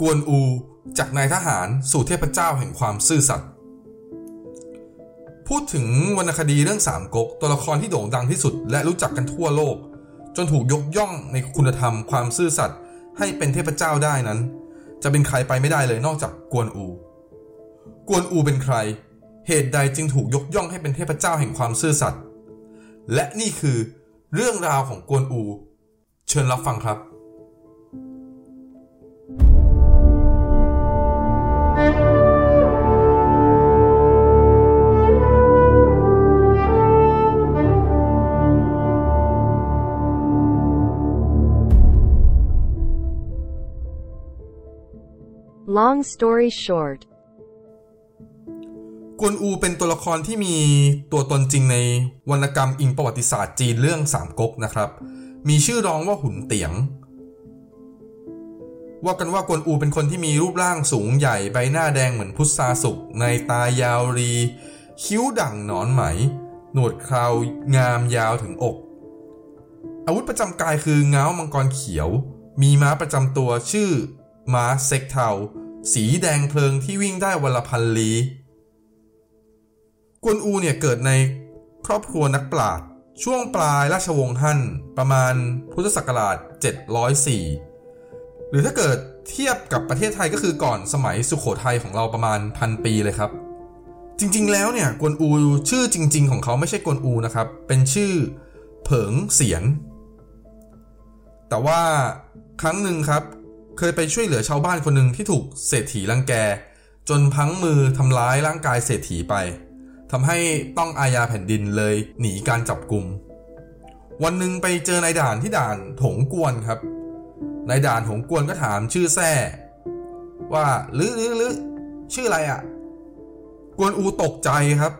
กวนอู จากนายทหารสู่เทพเจ้าแห่งความซื่อสัตย์พูดถึงวรรณคดีเรื่องสามก๊กตัวละครที่โด่งดังที่สุด และรู้จักกันทั่วโลก จนถูกยกย่องในคุณธรรมความซื่อสัตย์ให้เป็นเทพเจ้าได้นั้น จะเป็นใครไปไม่ได้เลยนอกจากกวนอู กวนอูเป็นใคร เหตุใดจึงถูกยกย่องให้เป็นเทพเจ้าแห่งความซื่อสัตย์และนี่คือเรื่องราวของกวนอู เชิญรับฟังครับ Long story short, กวนอูเป็นตัวละครที่มีตัวตนจริงในวรรณกรรมอิงประวัติศาสตร์จีนเรื่องสามก๊กนะครับ มีชื่อร้องว่าหุนเตียง ว่ากันว่ากวนอูเป็นคนที่มีรูปร่างสูงใหญ่ใบหน้าแดงเหมือนพุทราสุกในตายาวรี คิ้วดั่งหนอนไหม หนวดคราวงามยาวถึงอก อาวุธประจำกายคือเงามังกรเขียว มีม้าประจำตัวชื่อม้าเซ็กเทา สีแดงเพลิงที่วิ่งได้วันละพันลีกวนอูเนี่ยเกิดในครอบครัวนักปราชญ์ช่วงปลายราชวงศ์ฮั่นประมาณพุทธศักราช 704 หรือถ้าเกิดเทียบกับประเทศไทยก็คือก่อนสมัยสุขโขทัยของเราประมาณพันปีเลยครับ จริงๆ แล้วเนี่ยกวนอูชื่อจริง ๆ ของเขาไม่ใช่กวนอูนะครับ เป็นชื่อเผิงเสียน แต่ว่าครั้งหนึ่งครับ เคยไปช่วยเหลือชาวบ้านคนหนึ่งที่ถูกเศรษฐีรังแก จนพังมือทำร้ายร่างกายเศรษฐีไปทำให้ต้องอาญาแผ่นดินเลยหนีการจับกลุ่ม วันหนึ่งไปเจอนายด่านที่ด่านถงกวนครับนายด่านถงกวนก็ถามชื่อแท้ว่าลือลือลือชื่ออะไรอะ่ะ กวนอูตกใจครับ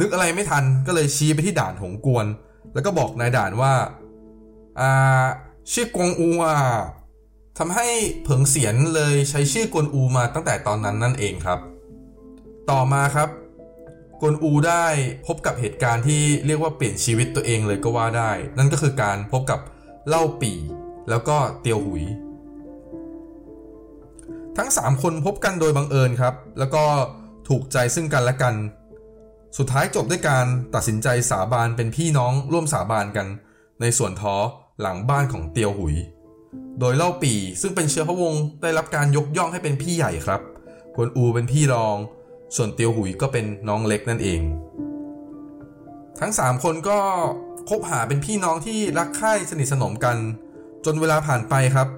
นึกอะไรไม่ทันก็เลยชี้ไปที่ด่านถงกวน แล้วก็บอกนายด่านว่า อ่า ชื่อกวงอูอะทำให้เผิงเสียนเลยใช้ชื่อกวนอูมาตั้งแต่ตอนนั้นนั่นเองครับ ต่อมาครับ กวนอูได้พบกับเหตุการณ์ที่เรียกว่าเปลี่ยนชีวิตตัวเองเลยก็ว่าได้ นั่นก็คือการพบกับเล่าปี่ แล้วก็เตียวหุย ทั้ง 3 คนพบกันโดยบังเอิญครับ แล้วก็ถูกใจซึ่งกันและกัน สุดท้ายจบด้วยการตัดสินใจสาบานเป็นพี่น้องร่วมสาบานกัน ในส่วนท้อ หลังบ้านของเตียวหุย โดยเล่าปีซึ่งเป็นเชื้อพระวงศ์ได้รับการยกย่องให้เป็นพี่ใหญ่ครับ กวนอูเป็นพี่รอง ส่วนเตียวหุยก็เป็นน้องเล็กนั่นเอง ทั้ง 3 คนก็คบหาเป็นพี่น้องที่รักใคร่สนิทสนมกัน จนเวลาผ่านไปครับ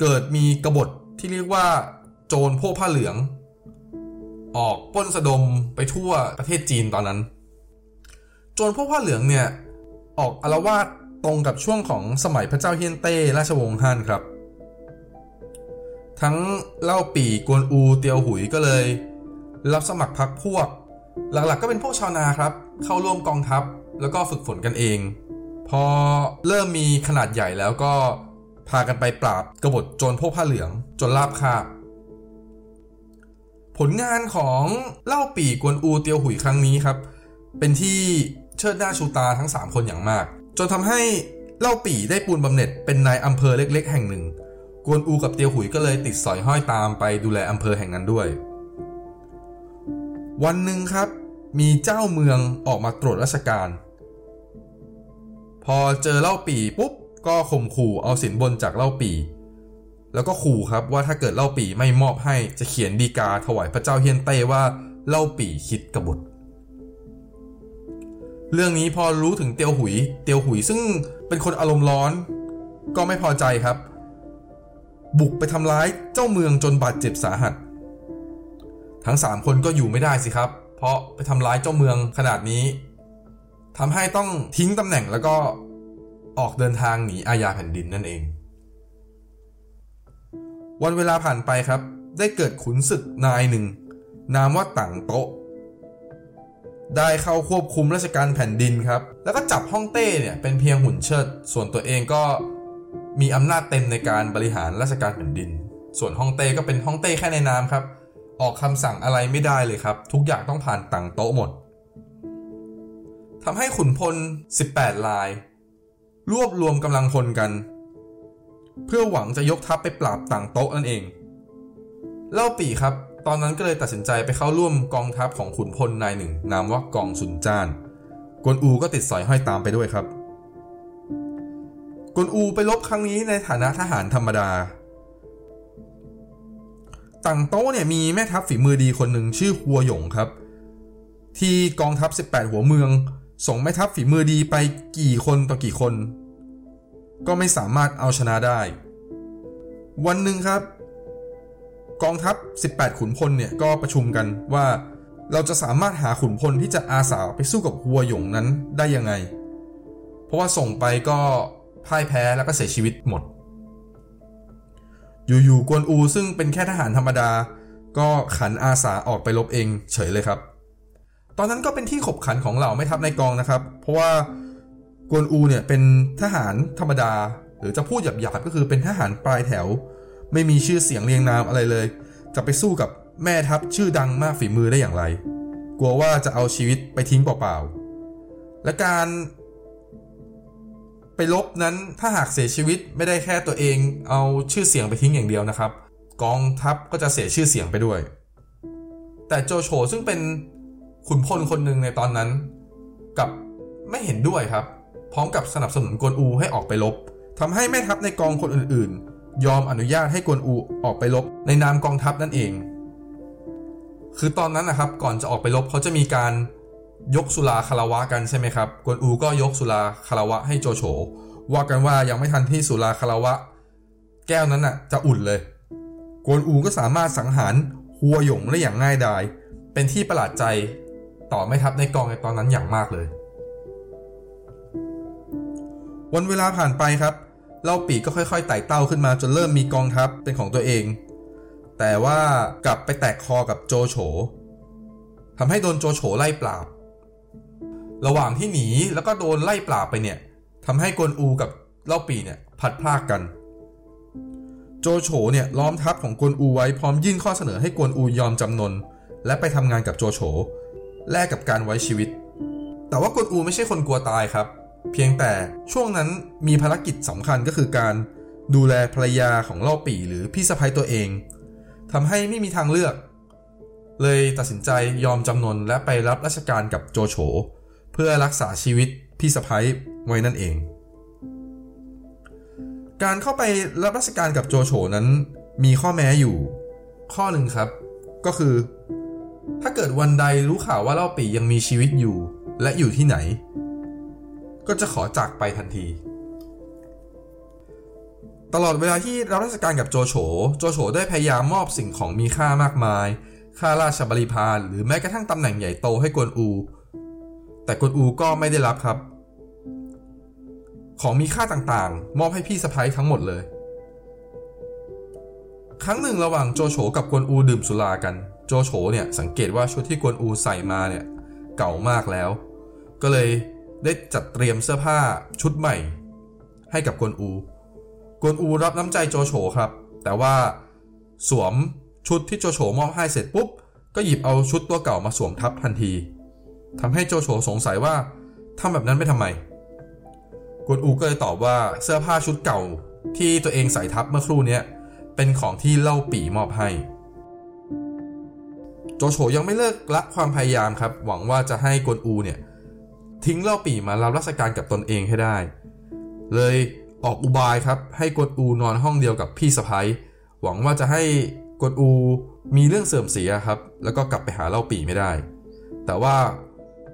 เกิดมีกบฏที่เรียกว่า โจรพวกผ้าเหลือง ออกป้นสะดมไปทั่วประเทศจีนตอนนั้น โจรพวกผ้าเหลืองเนี่ยออกอารวาส ตรงกับช่วงของสมัยพระเจ้าเฮียนเต้ราชวงศ์ฮั่นครับ ทั้งเล่าปีกวนอูเตียวหุยก็เลย รับสมัครพักพวก หลักๆก็เป็นพวกชาวนาครับ เข้าร่วมกองทัพแล้วก็ฝึกฝนกันเอง พอเริ่มมีขนาดใหญ่แล้วก็พากันไปปราบกบฏโจรพวกผ้าเหลืองจนลาบคาบผลงานของเล่าปีกวนอูเตียวหุยครั้งนี้ครับ เป็นที่เชิดหน้าชูตาทั้ง 3 คนอย่างมาก จนทำให้เล่าปีได้ปูนบำเหน็จเป็นนายอำเภอเล็ก ๆ แห่งหนึ่ง กวนอูกับเตียวหุยก็เลยติดสอยห้อยตามไปดูแลอำเภอแห่งนั้นด้วย วันหนึ่งครับ มีเจ้าเมืองออกมาตรวจราชการ พอเจอเล่าปีปุ๊บก็ข่มขู่เอาสินบนจากเล่าปีแล้วก็ขู่ครับว่าถ้าเกิดเล่าปีไม่มอบให้จะเขียนดีกาถวายพระเจ้าเฮียนเต้ว่าเล่าปีคิดกบฏ เรื่องนี้พอรู้ถึงเตียวหุย เตียวหุยซึ่งเป็นคนอารมณ์ร้อน ก็ไม่พอใจครับ บุกไปทำร้ายเจ้าเมืองจนบาดเจ็บสาหัส ทั้ง 3 คนก็อยู่ไม่ได้สิครับ เพราะไปทำร้ายเจ้าเมืองขนาดนี้ทำให้ต้องทิ้งตำแหน่งแล้วก็ออกเดินทางหนีอาญาแผ่นดินนั่นเอง วันเวลาผ่านไปครับ ได้เกิดขุนศึกนายหนึ่ง นามว่าต่างโต๊ะ ได้เข้าควบคุมราชการแผ่นดินครับ แล้วก็จับฮ่องเต้เนี่ยเป็นเพียงหุ่นเชิด ส่วนตัวเองก็มีอำนาจเต็มในการบริหารราชการแผ่นดิน ส่วนฮ่องเต้ก็เป็นฮ่องเต้แค่ในนามครับ ออกคำสั่งอะไรไม่ได้เลยครับ ทุกอย่างต้องผ่านต่างโต๊ะหมดทำให้ขุนพล 18 ลาย รวบรวมกำลังพลกัน เพื่อหวังจะยกทัพไปปราบต่างโต๊ะนั่นเอง เล่าปีครับ ตอนนั้นก็เลยตัดสินใจไปเข้าร่วมกองทัพของขุนพลนายหนึ่ง นามว่ากองสุนจ้าน กวนอูก็ติดสอยห้อยตามไปด้วยครับ กวนอูไปลบครั้งนี้ในฐานะทหารธรรมดาต่างโต๊ะเนี่ยมีแม่ทัพฝีมือดีคนหนึ่งชื่อหัวหยงครับ ที่กองทัพ 18 หัวเมือง ส่งแม่ทัพฝีมือดีไปกี่คนต่อกี่คน ก็ไม่สามารถเอาชนะได้ วันหนึ่งครับ กองทัพ 18 ขุนพลเนี่ยก็ประชุมกันว่า เราจะสามารถหาขุนพลที่จะอาสาไปสู้กับหัวหยงนั้นได้ยังไง เพราะว่าส่งไปก็พ่ายแพ้แล้วก็เสียชีวิตหมด อยู่ๆกวนอูซึ่งเป็นแค่ทหารธรรมดา ก็ขันอาสาออกไปลบเองเฉยเลยครับ ตอนนั้นก็เป็นที่ขบขันของเหล่าไม่ทัพในกองนะครับ เพราะว่ากวนอูเนี่ยเป็นทหารธรรมดา หรือจะพูดหยาบๆก็คือเป็นทหารปลายแถว ไม่มีชื่อเสียงเรียงนามอะไรเลย จะไปสู้กับแม่ทัพชื่อดังมากฝีมือได้อย่างไร กลัวว่าจะเอาชีวิตไปทิ้งเปล่าๆ และการ ไปลบนั้นถ้าหากเสียชีวิตไม่ได้แค่ตัวเองเอาชื่อเสียงไปทิ้งอย่างเดียวนะครับ กองทัพก็จะเสียชื่อเสียงไปด้วย แต่โจโฉซึ่งเป็นขุนพลคนหนึ่งในตอนนั้นกับไม่เห็นด้วยครับ พร้อมกับสนับสนุนกวนอูให้ออกไปลบทำให้แม่ทัพในกองคนอื่นๆ ยอมอนุญาตให้กวนอูออกไปลบในนามกองทัพนั่นเอง คือตอนนั้นนะครับก่อนจะออกไปลบเขาจะมีการยกสุราคารวะกันใช่ไหมครับ กวนอูก็ยกสุราคารวะให้โจโฉว่ากันว่ายังไม่ทันที่สุราคารวะ แก้วนั้นน่ะจะอุ่นเลย กวนอูก็สามารถสังหารหัวหยงได้อย่างง่ายดาย เป็นที่ประหลาดใจต่อไม่ทัพในกองในตอนนั้นอย่างมากเลย วันเวลาผ่านไปครับ เล่าปีก็ค่อยๆไต่เต้าขึ้นมาจนเริ่มมีกองทัพเป็นของตัวเอง แต่ว่ากลับไปแตกคอกับโจโฉทำให้โดนโจโฉไล่ปราบ ระหว่างที่หนีแล้วก็โดนไล่ปราบไปเนี่ยทำให้กวนอูกับเล่าปีเนี่ยพัดพลากกัน โจโฉเนี่ยล้อมทัพของกวนอูไว้พร้อมยื่นข้อเสนอให้กวนอูยอมจำนน และไปทำงานกับโจโฉแลกกับการไว้ชีวิต แต่ว่ากวนอูไม่ใช่คนกลัวตายครับ เพียงแต่ช่วงนั้นมีภารกิจสำคัญก็คือการดูแลภรรยาของเล่าปีหรือพี่สะพ้ยตัวเองทำให้ไม่มีทางเลือก เลยตัดสินใจยอมจำนนและไปรับราชการกับโจโฉเพื่อรักษาชีวิตพี่สะพ้ยไว้นั่นเอง การเข้าไปรับราชการกับโจโฉนั้นมีข้อแม้อยู่ ข้อหนึ่งครับ ก็คือ ถ้าเกิดวันใดรู้ข่าวว่าเล่าปียังมีชีวิตอยู่ และอยู่ที่ไหน ก็จะขอจากไปทันที ตลอดเวลาที่รับราชการกับโจโฉ โจโฉได้พยายามมอบสิ่งของมีค่ามากมาย ค่าราชบริพารหรือแม้กระทั่งตำแหน่งใหญ่โตให้กวนอู แต่กวนอูก็ไม่ได้รับครับ ของมีค่าต่างๆ มอบให้พี่สะพ้ยทั้งหมดเลย ครั้งหนึ่งระหว่างโจโฉกับกวนอูดื่มสุรากัน โจโฉเนี่ยสังเกตว่าชุดที่กวนอูใส่มาเนี่ยเก่ามากแล้ว ก็เลย ได้จัดเตรียมเสื้อผ้าชุดใหม่ ให้กับกวนอู กวนอูรับน้ำใจโจโฉครับ แต่ว่าสวมชุดที่โจโฉมอบให้เสร็จปุ๊บ ก็หยิบเอาชุดตัวเก่ามาสวมทับทันทีทำให้โจโฉสงสัยว่าทำแบบนั้นไม่ทำไม กวนอูก็เลยตอบว่าเสื้อผ้าชุดเก่าที่ตัวเองใส่ทับเมื่อครู่นี้เป็นของที่เล่าปี่มอบให้ โจโฉยังไม่เลิกละความพยายามครับ หวังว่าจะให้กวนอูเนี่ย ทิ้งเล่าปี่มารับราชการกับตนเองให้ได้ เลยออกอุบายครับ ให้กวนอูนอนห้องเดียวกับพี่สะพ้ยหวังว่าจะให้กวนอูมีเรื่องเสื่อมเสียครับ แล้วก็กลับไปหาเล่าปี่ไม่ได้ แต่ว่า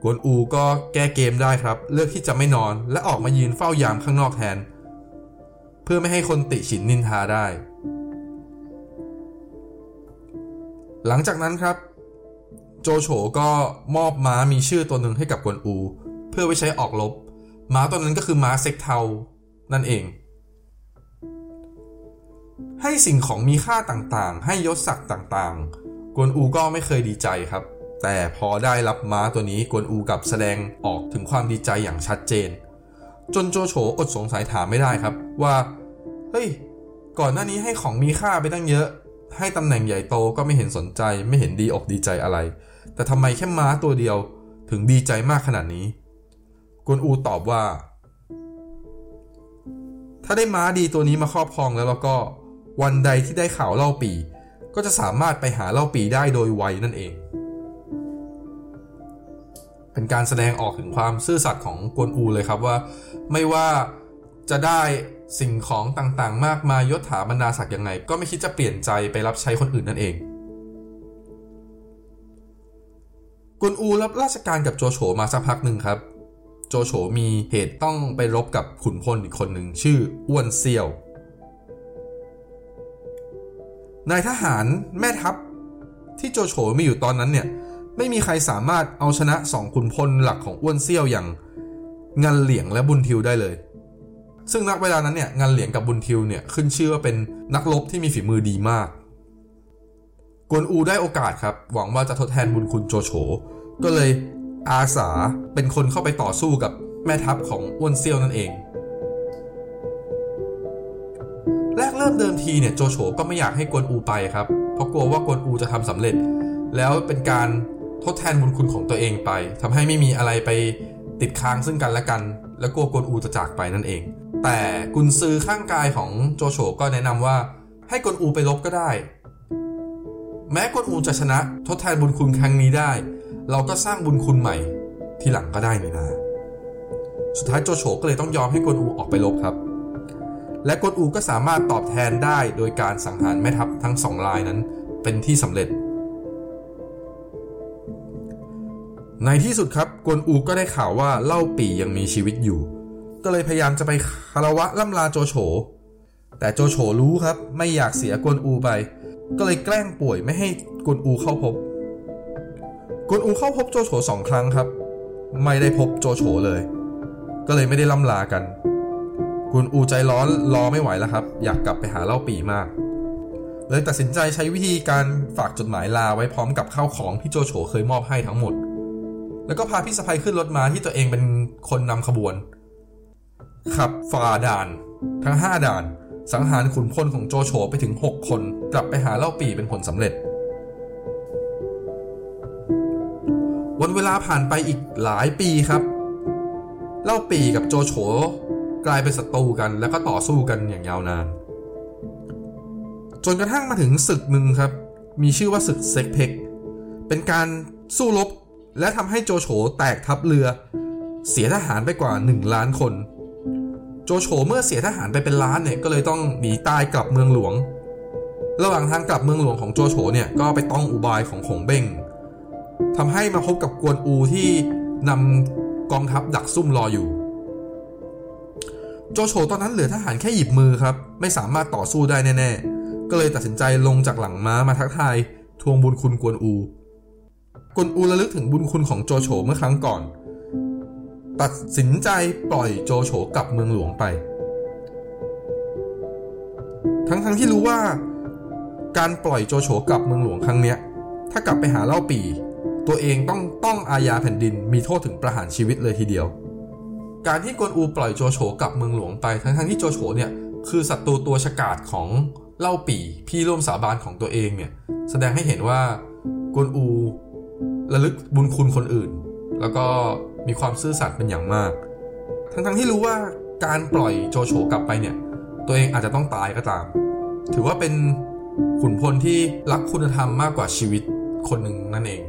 กวนอูก็แก้เกมได้ครับ เลือกที่จะไม่นอนและออกมายืนเฝ้ายามข้างนอกแทน เพื่อไม่ให้คนติฉินนินทาได้ หลังจากนั้นครับ โจโฉก็มอบม้ามีชื่อตัวหนึ่งให้กับกวนอู พื่อไว้ใช้ออกรบม้าตัวนั้นก็คือม้าเซ็กเทานั่นเอง ให้สิ่งของมีค่าต่างๆ ให้ยศศักดิ์ต่างๆ กวนอูก็ไม่เคยดีใจครับ แต่พอได้รับม้าตัวนี้กวนอูกับแสดงออกถึงความดีใจอย่างชัดเจน จนโจโฉอดสงสัยถามไม่ได้ครับว่า เฮ้ย ก่อนหน้านี้ให้ของมีค่าไปตั้งเยอะ ให้ตำแหน่งใหญ่โตก็ไม่เห็นสนใจ ไม่เห็นดีอกดีใจอะไร แต่ทำไมแค่ม้าตัวเดียว ถึงดีใจมากขนาดนี้ กวนอูตอบว่า ถ้าได้ม้าดีตัวนี้มาครอบครองแล้วแล้วก็วันใดที่ได้ข่าวเล่าปี ก็จะสามารถไปหาเล่าปีได้โดยไวนั่นเอง เป็นการแสดงออกถึงความซื่อสัตย์ของกวนอูเลยครับว่า ไม่ว่าจะได้สิ่งของต่างๆ มากมายยศถาบรรดาศักดิ์ยังไง ก็ไม่คิดจะเปลี่ยนใจไปรับใช้คนอื่นนั่นเองกวนอูรับราชการกับโจโฉมาสักพักหนึ่งครับ โจโฉมีเหตุต้องไปรบกับขุนพลอีกคนหนึ่งชื่ออ้วนเซียวนายทหารแม่ทัพที่โจโฉมีอยู่ตอนนั้นเนี่ยไม่มีใครสามารถเอาชนะสองขุนพลหลักของอ้วนเซียวอย่างงันเหลียงและบุญทิวได้เลย ซึ่งนักเวลานั้นเนี่ยงันเหลียงกับบุญทิวเนี่ยขึ้นชื่อว่าเป็นนักรบที่มีฝีมือดีมาก กวนอูได้โอกาสครับ หวังว่าจะทดแทนบุญคุณโจโฉก็เลย อาสาเป็นคนเข้าไปต่อสู้กับแม่ทัพของอ้วนเซียวนั่นเอง แรกเริ่มเดิมทีเนี่ยโจโฉก็ไม่อยากให้กวนอูไปครับ เพราะกลัวว่ากวนอูจะทำสำเร็จ แล้วเป็นการทดแทนบุญคุณของตัวเองไปทำให้ไม่มีอะไรไปติดค้างซึ่งกันและกัน และกลัวกวนอูจะจากไปนั่นเอง แต่กุนซือข้างกายของโจโฉก็แนะนำว่าให้กวนอูไปลบก็ได้ แม้กวนอูจะชนะทดแทนบุญคุณครั้งนี้ได้ เราก็สร้างบุญคุณใหม่ทีหลังก็ได้นี่นาสุดท้ายโจโฉก็เลยต้องยอมให้กวนอูออกไปลบครับ และกวนอูก็สามารถตอบแทนได้โดยการสังหารแม่ทัพทั้งสองรายนั้นเป็นที่สำเร็จ ในที่สุดครับกวนอูก็ได้ข่าวว่าเล่าปี่ยังมีชีวิตอยู่ ก็เลยพยายามจะไปคารวะล่ำลาโจโฉ แต่โจโฉรู้ครับไม่อยากเสียกวนอูไป ก็เลยแกล้งป่วยไม่ให้กวนอูเข้าพบ กวนอูเข้าพบโจโฉสองครั้งครับ ไม่ได้พบโจโฉเลย ก็เลยไม่ได้ล่ำลากันกวนอูใจร้อนรอไม่ไหวแล้วครับ อยากกลับไปหาเล่าปี่มาก เลยตัดสินใจใช้วิธีการฝากจดหมายลาไว้พร้อมกับข้าวของที่โจโฉเคยมอบให้ทั้งหมด แล้วก็พาพี่สะพ้ยขึ้นรถมาที่ตัวเองเป็นคนนำขบวน ขับฝ่าด่าน ทั้ง 5 ด่าน สังหารขุนพลของโจโฉไปถึง 6 คน กลับไปหาเล่าปี่เป็นผลสำเร็จ เวลาผ่านไปอีกหลายปีครับ เล่าปีกับโจโฉกลายเป็นศัตรูกันแล้วก็ต่อสู้กันอย่างยาวนาน จนกระทั่งมาถึงศึกหนึ่งครับ มีชื่อว่าศึกเซ็กเพกเป็นการสู้รบและทำให้โจโฉแตกทัพเรือ เสียทหารไปกว่า 1 ล้านคน โจโฉเมื่อเสียทหารไปเป็นล้านเนี่ยก็เลยต้องหนีตายกลับเมืองหลวง ระหว่างทางกลับเมืองหลวงของโจโฉเนี่ยก็ไปต้องอุบายของขงเบ้ง ทำให้มาพบกับกวนอูที่นำกองทัพดักซุ่มรออยู่ โจโฉตอนนั้นเหลือทหารแค่หยิบมือครับ ไม่สามารถต่อสู้ได้แน่ๆ ก็เลยตัดสินใจลงจากหลังม้ามาทักทายทวงบุญคุณกวนอู กวนอูระลึกถึงบุญคุณของโจโฉเมื่อครั้งก่อน ตัดสินใจปล่อยโจโฉกลับเมืองหลวงไป ทั้งๆทที่รู้ว่า การปล่อยโจโฉกลับเมืองหลวงครั้งเนี้ย ถ้ากลับไปหาเล่าปี ตัวเองต้องต้องอาญาแผ่นดินมีโทษถึงประหารชีวิตเลยทีเดียว การที่กวนอูปล่อยโจโฉกลับเมืองหลวงไปทั้งๆที่โจโฉเนี่ยคือศัตรูตัวฉกาจของเล่าปี่พี่ร่วมสาบานของตัวเองเนี่ยแสดงให้เห็นว่ากวนอูระลึกบุญคุณคนอื่น แล้วก็มีความซื่อสัตย์เป็นอย่างมาก ทั้งๆที่รู้ว่าการปล่อยโจโฉกลับไปเนี่ย ตัวเองอาจจะต้องตายก็ตาม ถือว่าเป็นขุนพลที่รักคุณธรรมมากกว่าชีวิตคนหนึ่งนั่นเอง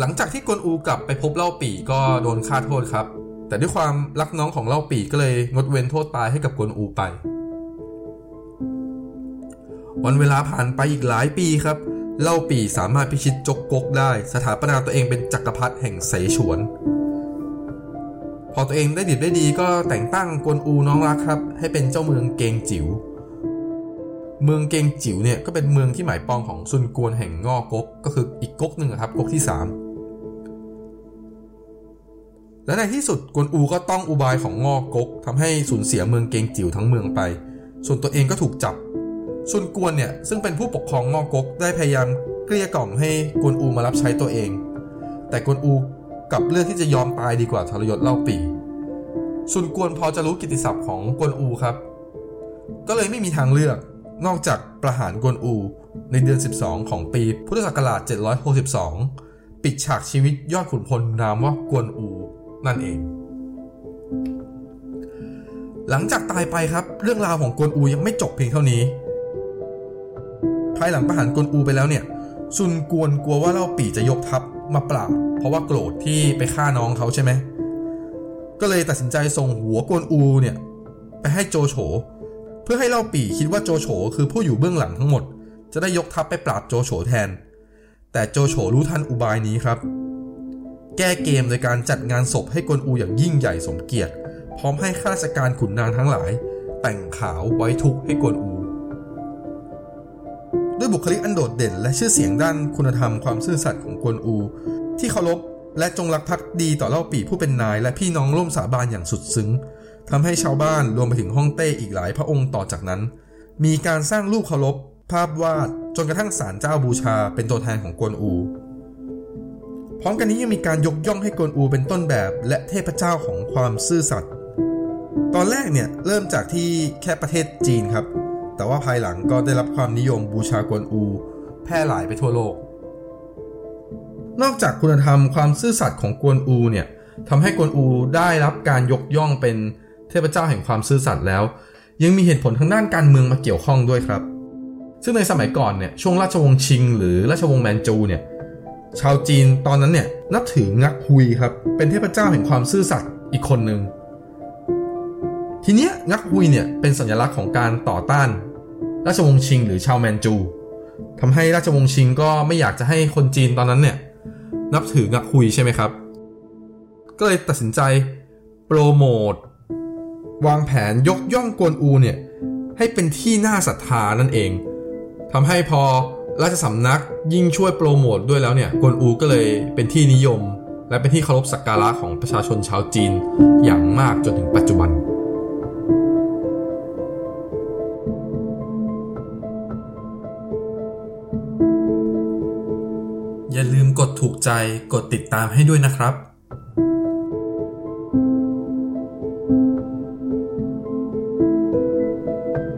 หลังจากที่กวนอูกลับไปพบเล่าปี่ก็โดนฆ่าโทษครับ แต่ด้วยความรักน้องของเล่าปี่ก็เลยงดเว้นโทษตายให้กับกวนอูไป วันเวลาผ่านไปอีกหลายปีครับ เล่าปี่สามารถพิชิตจกกกได้ สถาปนาตัวเองเป็นจักรพรรดิแห่งเสฉวน พอตัวเองได้ดิบได้ดีก็แต่งตั้งกวนอูน้องรักครับ ให้เป็นเจ้าเมืองเกงจิ๋วเมืองเกงจิ๋วเนี่ยก็เป็นเมืองที่หมายปองของซุนกวนแห่งงอกกก็คืออีกก๊กหนึ่งครับก๊กที่ 3 และในที่สุดกวนอูก็ต้องอุบายของงอกกทำให้สูญเสียเมืองเกงจิ๋วทั้งเมืองไป ส่วนตัวเองก็ถูกจับซุนกวนเนี่ยซึ่งเป็นผู้ปกครองงอกกได้พยายามเกลี้ยกล่อมให้กวนอูมารับใช้ตัวเอง แต่กวนอูกลับเลือกที่จะยอมตายดีกว่าทรยศเล่าปีซุนกวนพอจะรู้กิตติศัพท์ของกวนอูครับ ก็เลยไม่มีทางเลือกนอกจากประหารกวนอู ในเดือน 12 ของปีพุทธศักราช 762 ปิดฉากชีวิตยอดขุนพลนามว่ากวนอู นั่นเอง หลังจากตายไปครับ เรื่องราวของกวนอูยังไม่จบเพียงเท่านี้ ภายหลังประหารกวนอูไปแล้วเนี่ย ซุนกวนกลัวว่าเล่าปี่จะยกทัพมาปราบเพราะว่าโกรธที่ไปฆ่าน้องเขาใช่ไหมก็เลยตัดสินใจส่งหัวกวนอูเนี่ยไปให้โจโฉเพื่อให้เล่าปี่คิดว่าโจโฉคือผู้อยู่เบื้องหลังทั้งหมด จะได้ยกทัพไปปราบโจโฉแทน แต่โจโฉรู้ทันอุบายนี้ครับ แก้เกมโดยการจัดงานศพให้กวนอูอย่างยิ่งใหญ่สมเกียรติ พร้อมให้ข้าราชการขุนนางทั้งหลาย แต่งขาวไว้ทุกข์ให้กวนอู ด้วยบุคลิกอันโดดเด่น และชื่อเสียงด้านคุณธรรมความซื่อสัตย์ของกวนอู ที่เคารพและจงรักภักดีต่อเล่าปี่ผู้เป็นนาย และพี่น้องร่วมสาบานอย่างสุดซึ้งทำให้ชาวบ้านรวมไปถึงฮ่องเต้อีกหลายพระองค์ต่อจากนั้น มีการสร้างรูปเคารพภาพวาดจนกระทั่งศาลเจ้าบูชาเป็นตัวแทนของกวนอู พร้อมกันนี้ยังมีการยกย่องให้กวนอูเป็นต้นแบบ และเทพเจ้าของความซื่อสัตย์ตอนแรกเนี่ยเริ่มจากที่แค่ประเทศจีนครับ แต่ว่าภายหลังก็ได้รับความนิยมบูชากวนอู แพร่หลายไปทั่วโลก นอกจากคุณธรรมความซื่อสัตย์ของกวนอูเนี่ยทำให้กวนอูได้รับการยกย่องเป็นเทพเจ้าแห่งความซื่อสัตย์แล้ว ยังมีเหตุผลทางด้านการเมืองมาเกี่ยวข้องด้วยครับ ซึ่งในสมัยก่อนเนี่ยช่วงราชวงศ์ชิง หรือราชวงศ์แมนจูเนี่ย ชาวจีนตอนนั้นเนี่ยนับถืองักฮุยครับ เป็นเทพเจ้าแห่งความซื่อสัตย์อีกคนหนึ่งทีเนี้ยงักฮุยเนี่ยเป็นสัญลักษณ์ของการต่อต้าน ราชวงศ์ชิงหรือชาวแมนจูทำให้ราชวงศ์ชิงก็ไม่อยากจะให้คนจีนตอนนั้นเนี่ยนับถืองักฮุยใช่ไหมครับ ก็เลยตัดสินใจโปรโมทวางแผนยกย่องกวนอูเนี่ยให้เป็นที่น่าศรัทธานั่นเองทำให้พอ ราชสำนักยิ่งช่วยโปรโมทด้วยแล้วเนี่ยกวนอูก็เลยเป็นที่นิยม และเป็นที่เคารพสักการะของประชาชนชาวจีนอย่างมากจนถึงปัจจุบันอย่าลืมกดถูกใจ กดติดตามให้ด้วยนะครับ